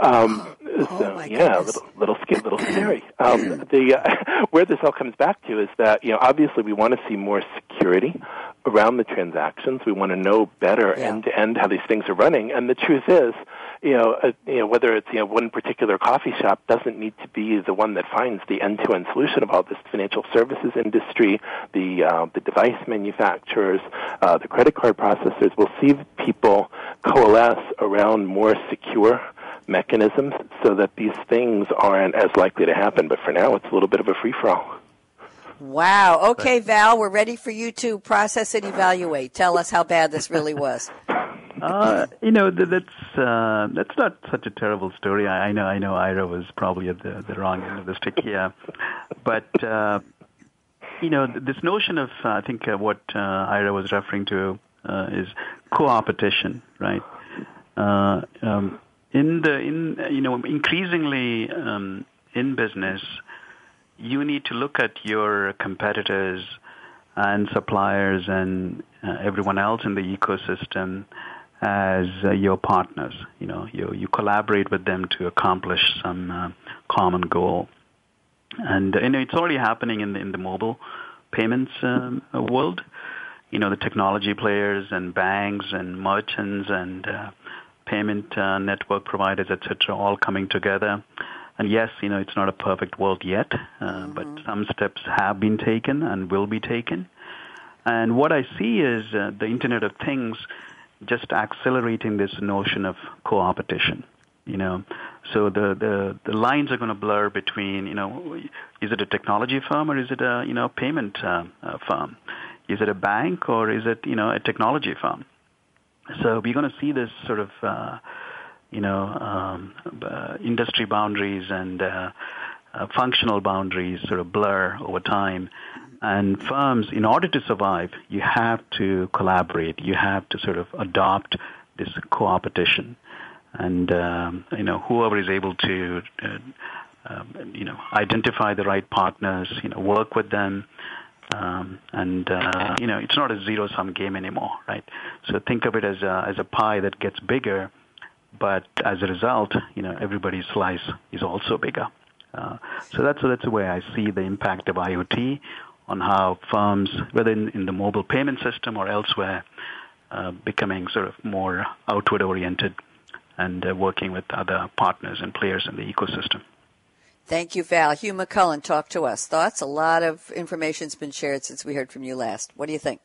Um, so Oh, my yeah, a goodness. little little little scary. Um, the uh, where this all comes back to is that you know obviously we want to see more security around the transactions. We want to know better Yeah. end to end how these things are running. And the truth is, you know, uh, you know whether it's you know one particular coffee shop doesn't need to be the one that finds the end to end solution about this financial services industry, the uh, the device manufacturers, uh, the credit card processors. We'll see people coalesce around more secure mechanisms so that these things aren't as likely to happen. But for now, it's a little bit of a free for all. Wow. Okay, Val, we're ready for you to process and evaluate. Tell us how bad this really was. Uh, you know, that's uh, that's not such a terrible story. I, I know, I know, Ira was probably at the, the wrong end of the stick here, but uh, you know, this notion of uh, I think uh, what uh, Ira was referring to uh, is co-opetition, right? Uh, um, in the in you know increasingly um, in business, you need to look at your competitors and suppliers and uh, everyone else in the ecosystem as uh, your partners. You know, you you collaborate with them to accomplish some uh, common goal. And you know, it's already happening in the, in the mobile payments um, world. You know, the technology players and banks and merchants and uh, payment uh, network providers, etc., all coming together. And yes, you know, it's not a perfect world yet, uh, mm-hmm. but some steps have been taken and will be taken. And what I see is uh, the Internet of Things just accelerating this notion of co-opetition. You know, so the, the, the lines are going to blur between, you know, is it a technology firm or is it a, you know, payment uh, uh, firm? Is it a bank or is it, you know, a technology firm? So we're going to see this sort of, uh, you know, um, uh, industry boundaries and uh, uh, functional boundaries sort of blur over time. And firms, in order to survive, you have to collaborate. You have to sort of adopt this co-opetition and um, you know whoever is able to uh, um, you know identify the right partners, you know work with them, um, and uh, you know it's not a zero sum game anymore, right? So think of it as a as a pie that gets bigger, but as a result, you know everybody's slice is also bigger. Uh, so that's that's the way I see the impact of IoT on how firms, whether in, in the mobile payment system or elsewhere, uh, becoming sort of more outward oriented and uh, working with other partners and players in the ecosystem. Thank you, Val. Hugh McCullen, talk to us. Thoughts? A lot of information's been shared since we heard from you last. What do you think?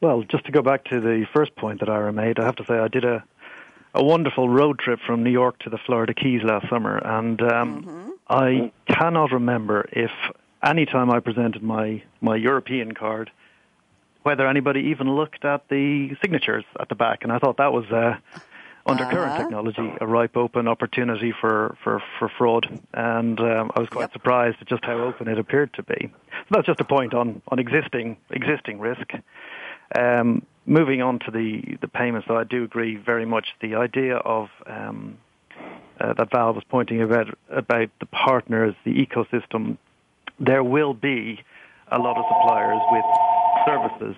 Well, just to go back to the first point that Ira made, I have to say I did a a wonderful road trip from New York to the Florida Keys last summer, and um, mm-hmm. I cannot remember if any time I presented my my European card, whether anybody even looked at the signatures at the back, and I thought that was. Uh, under uh-huh. current technology, a ripe open opportunity for, for, for fraud. And um, I was quite yep. surprised at just how open it appeared to be. So that's just a point on, on existing, existing risk. Um, moving on to the, the payments, though, I do agree very much the idea of um, uh, that Val was pointing about, about the partners, the ecosystem. There will be a lot of suppliers with services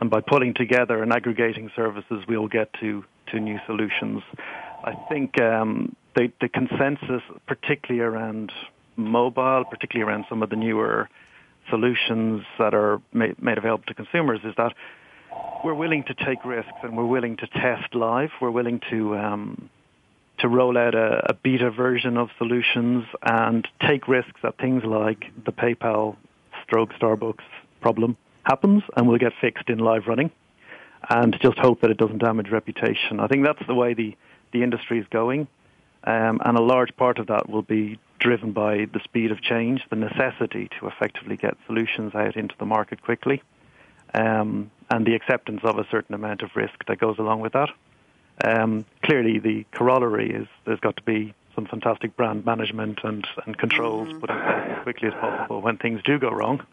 and by pulling together and aggregating services, we'll get to, to new solutions. I think um, the, the consensus, particularly around mobile, particularly around some of the newer solutions that are made, made available to consumers, is that we're willing to take risks and we're willing to test live. We're willing to um, to roll out a, a, beta version of solutions and take risks that things like the PayPal stroke Starbucks problem happens and will get fixed in live running and just hope that it doesn't damage reputation. I think that's the way the, the industry is going. Um, and a large part of that will be driven by the speed of change, the necessity to effectively get solutions out into the market quickly, um, and the acceptance of a certain amount of risk that goes along with that. Um, clearly, the corollary is there's got to be some fantastic brand management and, and controls mm-hmm. put in place as quickly as possible when things do go wrong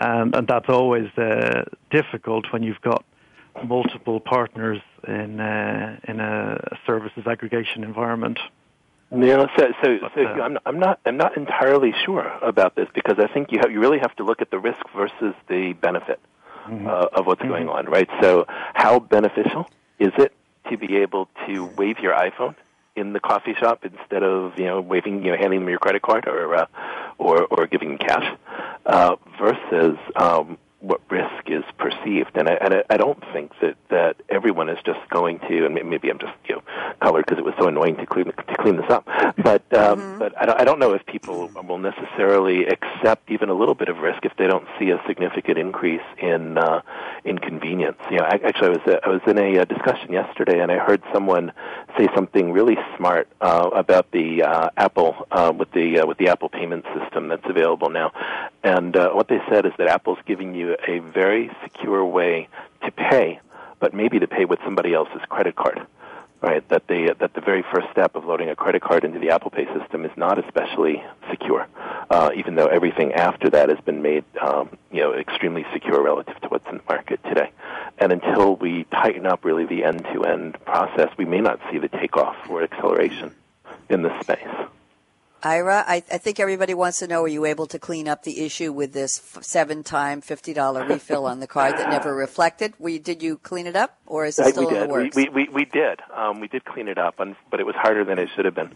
and, and that's always uh, difficult when you've got multiple partners in uh, in a services aggregation environment. Yeah, so so, but, so uh, I'm, I'm not I'm not entirely sure about this because I think you have, you really have to look at the risk versus the benefit mm-hmm. uh, of what's mm-hmm. going on, right? So how beneficial is it to be able to wave your iPhone in the coffee shop instead of you know waving you know handing them your credit card or uh, or or giving them cash uh, versus um, what risk is perceived and I, and I don't think that that everyone is just going to and maybe I'm just you know colored because it was so annoying to clean to clean this up. But um, mm-hmm. but I don't, I don't know if people will necessarily accept even a little bit of risk if they don't see a significant increase in uh, in convenience. You know, I, actually, I was uh, I was in a, a discussion yesterday, and I heard someone say something really smart uh, about the uh, Apple uh, with the uh, with the Apple payment system that's available now. And uh, what they said is that Apple's giving you a very secure way to pay, but maybe to pay with somebody else's credit card right? That the that the very first step of loading a credit card into the Apple Pay system is not especially secure, uh, even though everything after that has been made, um, you know, extremely secure relative to what's in the market today. And until we tighten up really the end-to-end process, we may not see the takeoff or acceleration in this space. Ira, I, I, think everybody wants to know: Are you able to clean up the issue with this seven-time fifty-dollar refill on the card that never reflected? We, did you clean it up, or is it still we in the works? We, we, we did. Um, we did clean it up, but it was harder than it should have been.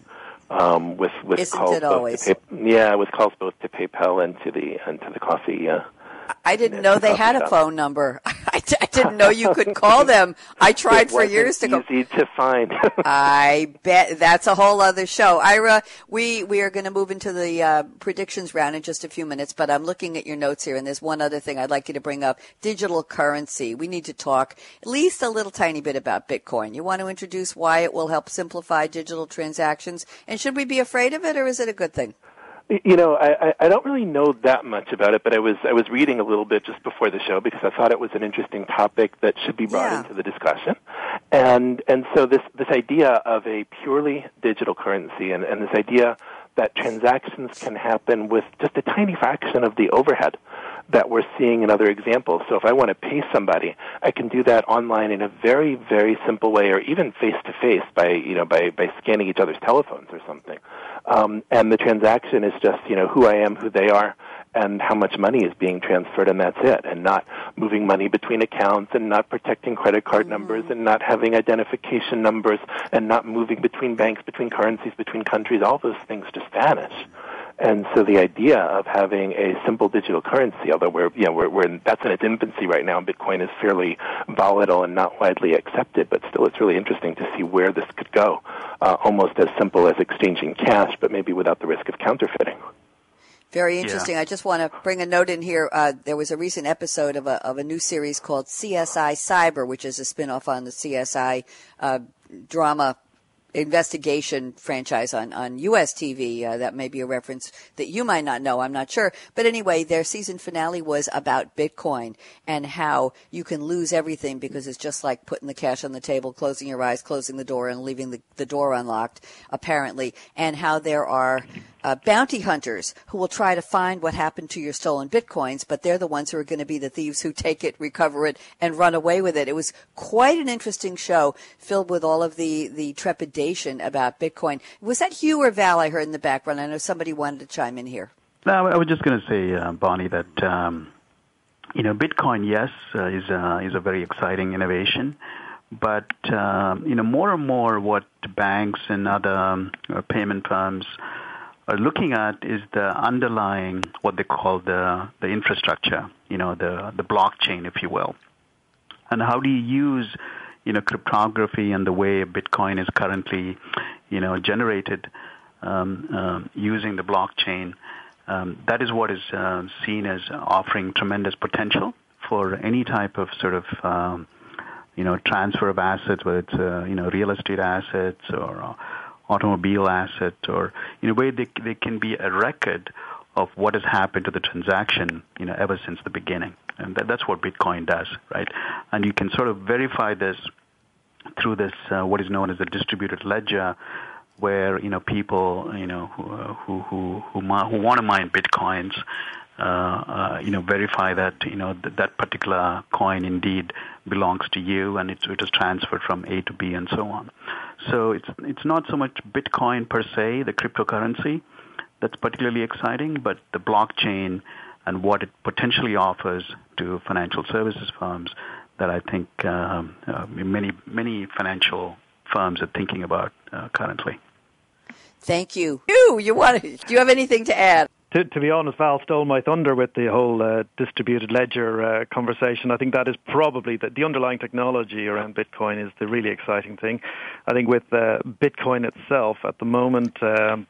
Um, with with Isn't calls it always? Pay, yeah, with calls both to PayPal and to the and to the coffee. Uh, I didn't know they had a phone number. I, I didn't know you could call them. I tried for years to go. Easy to find. I bet that's a whole other show. Ira, we we are going to move into the uh, predictions round in just a few minutes, but I'm looking at your notes here, and there's one other thing I'd like you to bring up: digital currency. We need to talk at least a little tiny bit about Bitcoin. You want to introduce why it will help simplify digital transactions, and should we be afraid of it, or is it a good thing? You know, I, I don't really know that much about it, but I was I was reading a little bit just before the show because I thought it was an interesting topic that should be brought yeah. into the discussion. And and so this this idea of a purely digital currency and, and this idea that transactions can happen with just a tiny fraction of the overhead that we're seeing in other examples. So if I want to pay somebody, I can do that online in a very, very simple way, or even face to face by you know by by scanning each other's telephones or something. Um, and the transaction is just you know who I am, who they are, and how much money is being transferred, and that's it. And not moving money between accounts, and not protecting credit card mm-hmm. numbers, and not having identification numbers, and not moving between banks, between currencies, between countries. All those things just vanish. And so the idea of having a simple digital currency, although we're, you know, we're, we're in, that's in its infancy right now, Bitcoin is fairly volatile and not widely accepted, but still it's really interesting to see where this could go. Uh, almost as simple as exchanging cash, but maybe without the risk of counterfeiting. Very interesting. Yeah. I just want to bring a note in here. Uh, there was a recent episode of a, of a new series called CSI Cyber, which is a spinoff on the CSI uh, drama investigation franchise on, on US TV. Uh, that may be a reference that you might not know. I'm not sure. But anyway, their season finale was about Bitcoin and how you can lose everything because it's just like putting the cash on the table, closing your eyes, closing the door, and leaving the, the door unlocked, apparently, and how there are uh, bounty hunters who will try to find what happened to your stolen bitcoins, but they're the ones who are going to be the thieves who take it, recover it, and run away with it. It was quite an interesting show filled with all of the, the trepidation about Bitcoin. Was that Hugh or Val I heard in the background? I know somebody wanted to chime in here. No, I was just going to say, uh, Bonnie, that um, you know, Bitcoin, yes, uh, is uh, is a very exciting innovation, but um, you know, more and more, what banks and other um, payment firms are looking at is the underlying what they call the the infrastructure, you know, the the blockchain, if you will, and how do you use you know cryptography and the way Bitcoin is currently you know generated um, um, using the blockchain. Um, that is what is uh, seen as offering tremendous potential for any type of sort of um, you know transfer of assets, whether it's uh, you know real estate assets or uh, automobile asset or in a way they, they can be a record of what has happened to the transaction, you know, ever since the beginning. And that, that's what Bitcoin does, right? And you can sort of verify this through this, uh, what is known as a distributed ledger, where, you know, people, you know, who, who, who, who, who want to mine Bitcoins, uh, uh, you know, verify that, you know, th- that particular coin indeed belongs to you and it's, it is transferred from A to B and so on. So it's it's not so much Bitcoin per se, the cryptocurrency, that's particularly exciting, but the blockchain and what it potentially offers to financial services firms that I think um, uh, many many financial firms are thinking about uh, currently. Thank you. You, you want? To, do you have anything to add? To, to be honest, Val stole my thunder with the whole uh, distributed ledger uh, conversation. I think that is probably the, the underlying technology around Bitcoin is the really exciting thing. I think with uh, Bitcoin itself, at the moment, um,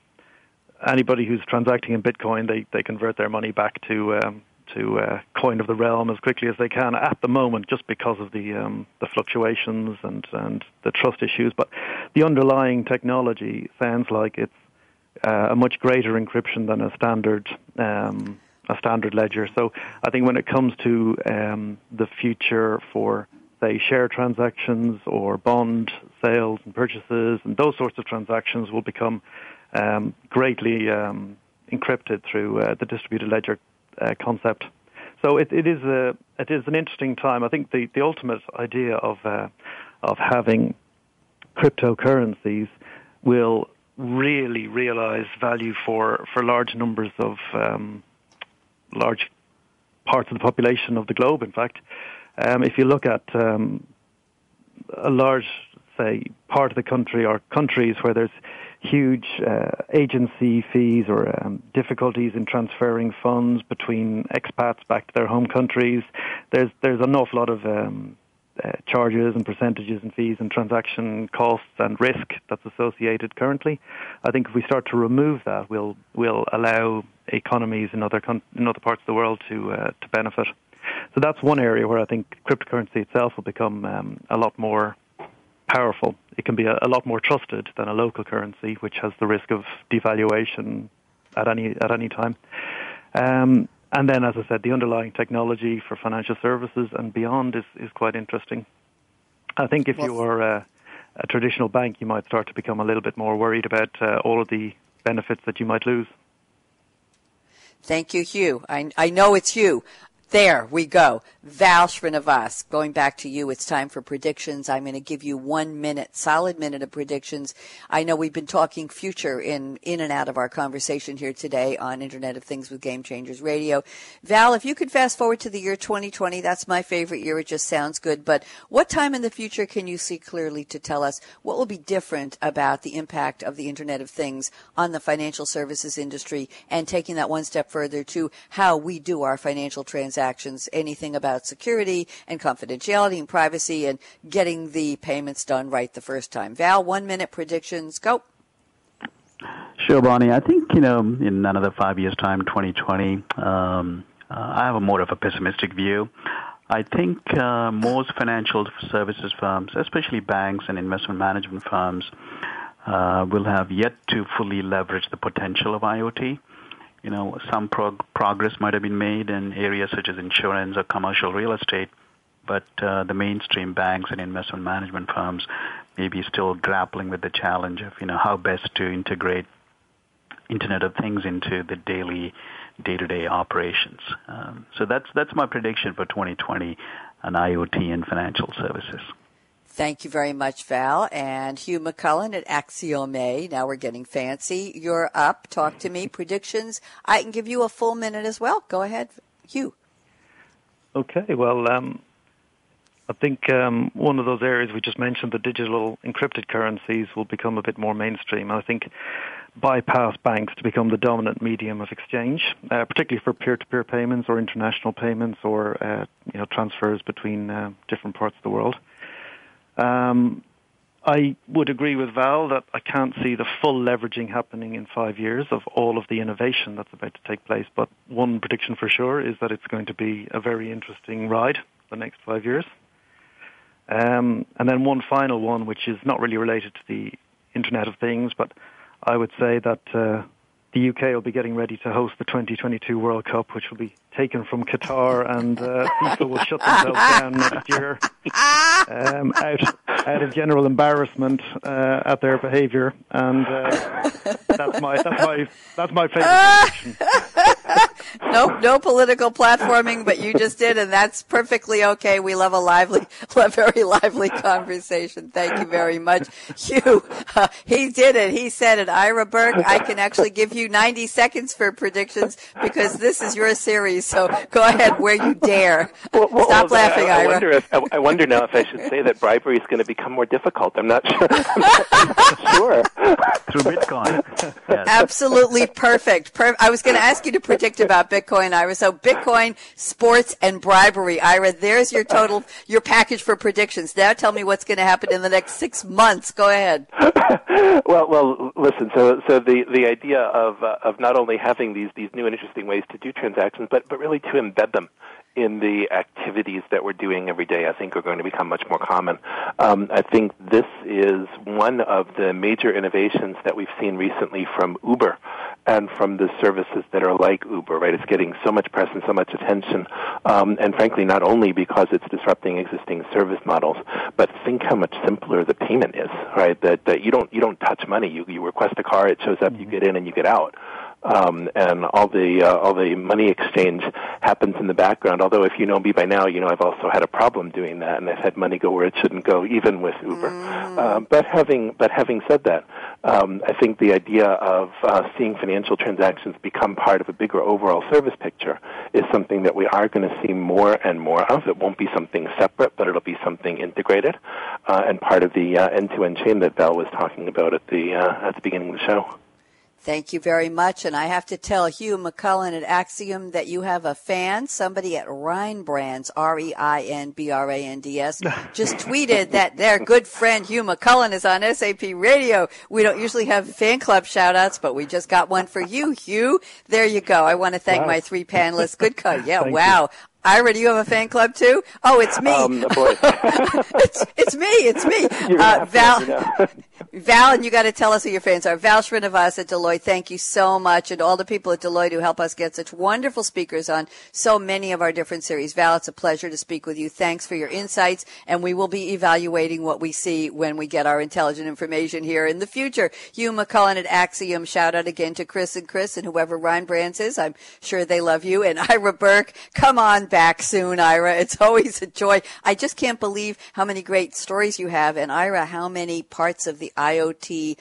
anybody who's transacting in Bitcoin, they, they convert their money back to um, to uh, coin of the realm as quickly as they can at the moment, just because of the um, the fluctuations and and the trust issues. But the underlying technology sounds like it's uh, a much greater encryption than a standard um, a standard ledger. So I think when it comes to um, the future for say share transactions or bond sales and purchases and those sorts of transactions will become um, greatly um, encrypted through uh, the distributed ledger uh, concept. So it, it is a it is an interesting time. I think the, the ultimate idea of uh, of having cryptocurrencies will really realize value for, for large numbers of um, large parts of the population of the globe. In fact, um, if you look at um, a large, say, part of the country or countries where there's huge uh, agency fees or um, difficulties in transferring funds between expats back to their home countries, there's there's an awful lot of um, uh, charges and percentages and fees and transaction costs and risk that's associated currently. I think if we start to remove that, we'll we'll allow economies in other con- in other parts of the world to uh, to benefit. So that's one area where I think cryptocurrency itself will become um, a lot more powerful. It can be a, a, lot more trusted than a local currency, which has the risk of devaluation at any at any time. Um, and then, as I said, the underlying technology for financial services and beyond is, is quite interesting. I think if you are a, a traditional bank, you might start to become a little bit more worried about uh, all of the benefits that you might lose. Thank you, Hugh. I, I know it's Hugh. There we go. Val Srinivas, going back to you, it's time for predictions. I'm going to give you one minute, solid minute of predictions. I know we've been talking future in, in and out of our conversation here today on Internet of Things with Game Changers Radio. Val, if you could fast forward to the year 2020, that's my favorite year. It just sounds good. But what time in the future can you see clearly to tell us what will be different about the impact of the Internet of Things on the financial services industry and taking that one step further to how we do our financial transactions, anything about about security and confidentiality and privacy and getting the payments done right the first time. Val, one minute predictions. Go. Sure, Bonnie. I think, you know, in another five years' time, 2020, um, uh, I have a more of a pessimistic view. I think uh, most financial services firms, especially banks and investment management firms, uh, will have yet to fully leverage the potential of IoT you know, some prog- progress might have been made in areas such as insurance or commercial real estate, but uh, the mainstream banks and investment management firms may be still grappling with the challenge of, you know, how best to integrate Internet of Things into the daily, day-to-day operations. Um, so that's that's my prediction for 2020 on IoT and financial services. Thank you very much, Val. And Hugh McCullen at Axxiome. Now we're getting fancy. You're up. Talk to me. Predictions. I can give you a full minute as well. Go ahead, Hugh. Okay. Well, um, I think um, one of those areas we just mentioned, the digital encrypted currencies, will become a bit more mainstream. I think bypass banks to become the dominant medium of exchange, uh, particularly for peer-to-peer payments or international payments or uh, you know transfers between uh, different parts of the world. Um, I would agree with Val that I can't see the full leveraging happening in five years of all of the innovation that's about to take place. But one prediction for sure is that it's going to be a very interesting ride the next five years. Um, and then one final one, which is not really related to the Internet of Things, but I would say that uh, the UK will be getting ready to host the 2022 World Cup, which will be taken from Qatar, and uh, FIFA will shut themselves down next year um, out out of general embarrassment uh, at their behaviour, and uh, that's my that's my that's my favourite nope, no political platforming, but you just did, and that's perfectly okay. We love a lively, a very lively conversation. Thank you very much, Hugh. Uh, he did it. He said it. Ira Berk, I can actually give you 90 seconds for predictions because this is your series. So go ahead where you dare. Well, well, Stop well, laughing, I, I Ira. Wonder if, I, I wonder now if I should say that bribery is going to become more difficult. I'm not sure. I'm not, I'm not sure. Through Bitcoin. Yes. Absolutely perfect. Per- I was going to ask you to predict about Bitcoin, Ira. So Bitcoin, sports, and bribery, Ira. There's your total, your package for predictions. Now tell me what's going to happen in the next six months. Go ahead. well, well, listen. So, so the the idea of uh, of not only having these these new and interesting ways to do transactions, but but really to embed them in the activities that we're doing every day, I think are going to become much more common. Um, I think this is one of the major innovations that we've seen recently from Uber and from the services that are like Uber, right? It's getting so much press and so much attention. Um, and frankly, not only because it's disrupting existing service models, but think how much simpler the payment is, right? That, that you don't, you don't touch money. You, you request a car, it shows up, you get in and you get out um, and all the uh, all the money exchange happens in the background. Although, if you know me by now, you know I've also had a problem doing that, and I've had money go where it shouldn't go, even with Uber. Mm. Uh, but having but having said that, um, I think the idea of uh, seeing financial transactions become part of a bigger overall service picture is something that we are going to see more and more of. It won't be something separate, but it'll be something integrated uh, and part of the uh, end-to-end chain that Bell was talking about at the uh, at the beginning of the show. Thank you very much. And I have to tell Hugh McCullen at Axxiome that you have a fan, somebody at Rhine Brands, R-E-I-N-B-R-A-N-D-S, just tweeted that their good friend Hugh McCullen is on SAP Radio. We don't usually have fan club shout outs, but we just got one for you, Hugh. There you go. I want to thank Wow. my three panelists. Good call. Yeah, wow. Ira, do you have a fan club too? Oh, it's me. Um, it's, it's me. It's me. Uh, gonna have to Val, let me know. Val, and you got to tell us who your fans are. Val Srinivas at Deloitte, thank you so much. And all the people at Deloitte who help us get such wonderful speakers on so many of our different series. Val, it's a pleasure to speak with you. Thanks for your insights. And we will be evaluating what we see when we get our intelligent information here in the future. Hugh McCullen at Axxiome. Shout out again to Chris and Chris and whoever Ryan Brands is. I'm sure they love you. And Ira Berk, come on back soon, Ira. It's always a joy. I just can't believe how many great stories you have. And Ira, how many parts of the IoT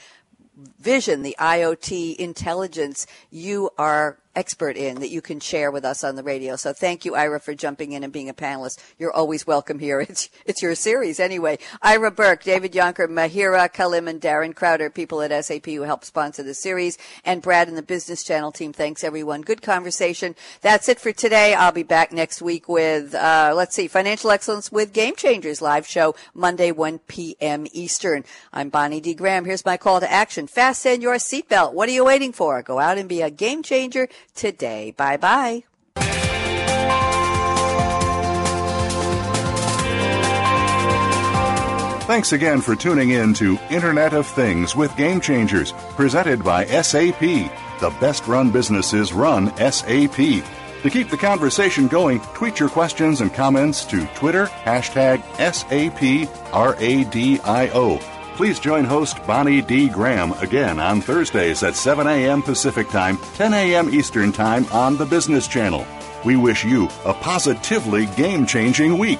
vision, the IoT intelligence you are expert in that you can share with us on the radio. So thank you, Ira, for jumping in and being a panelist. You're always welcome here. It's, it's your series anyway. Ira Berk, David Yonker, Mahira Kalim, and Darren Crowder, people at SAP who help sponsor the series, and Brad and the Business Channel team. Thanks everyone. Good conversation. That's it for today. I'll be back next week with, uh, let's see, Financial Excellence with Game Changers live show Monday, 1 p.m. Eastern. I'm Bonnie D. Graham. Here's my call to action. Fasten your seatbelt. What are you waiting for? Go out and be a game changer today. Bye bye. Thanks again for tuning in to Internet of Things with Game Changers, presented by SAP. The best run businesses run SAP. To keep the conversation going, tweet your questions and comments to Twitter, hashtag SAPRADIO. Please join host Bonnie D. Graham again on Thursdays at 7 a.m. Pacific Time, 10 a.m. Eastern Time on the Business Channel. We wish you a positively game changing week.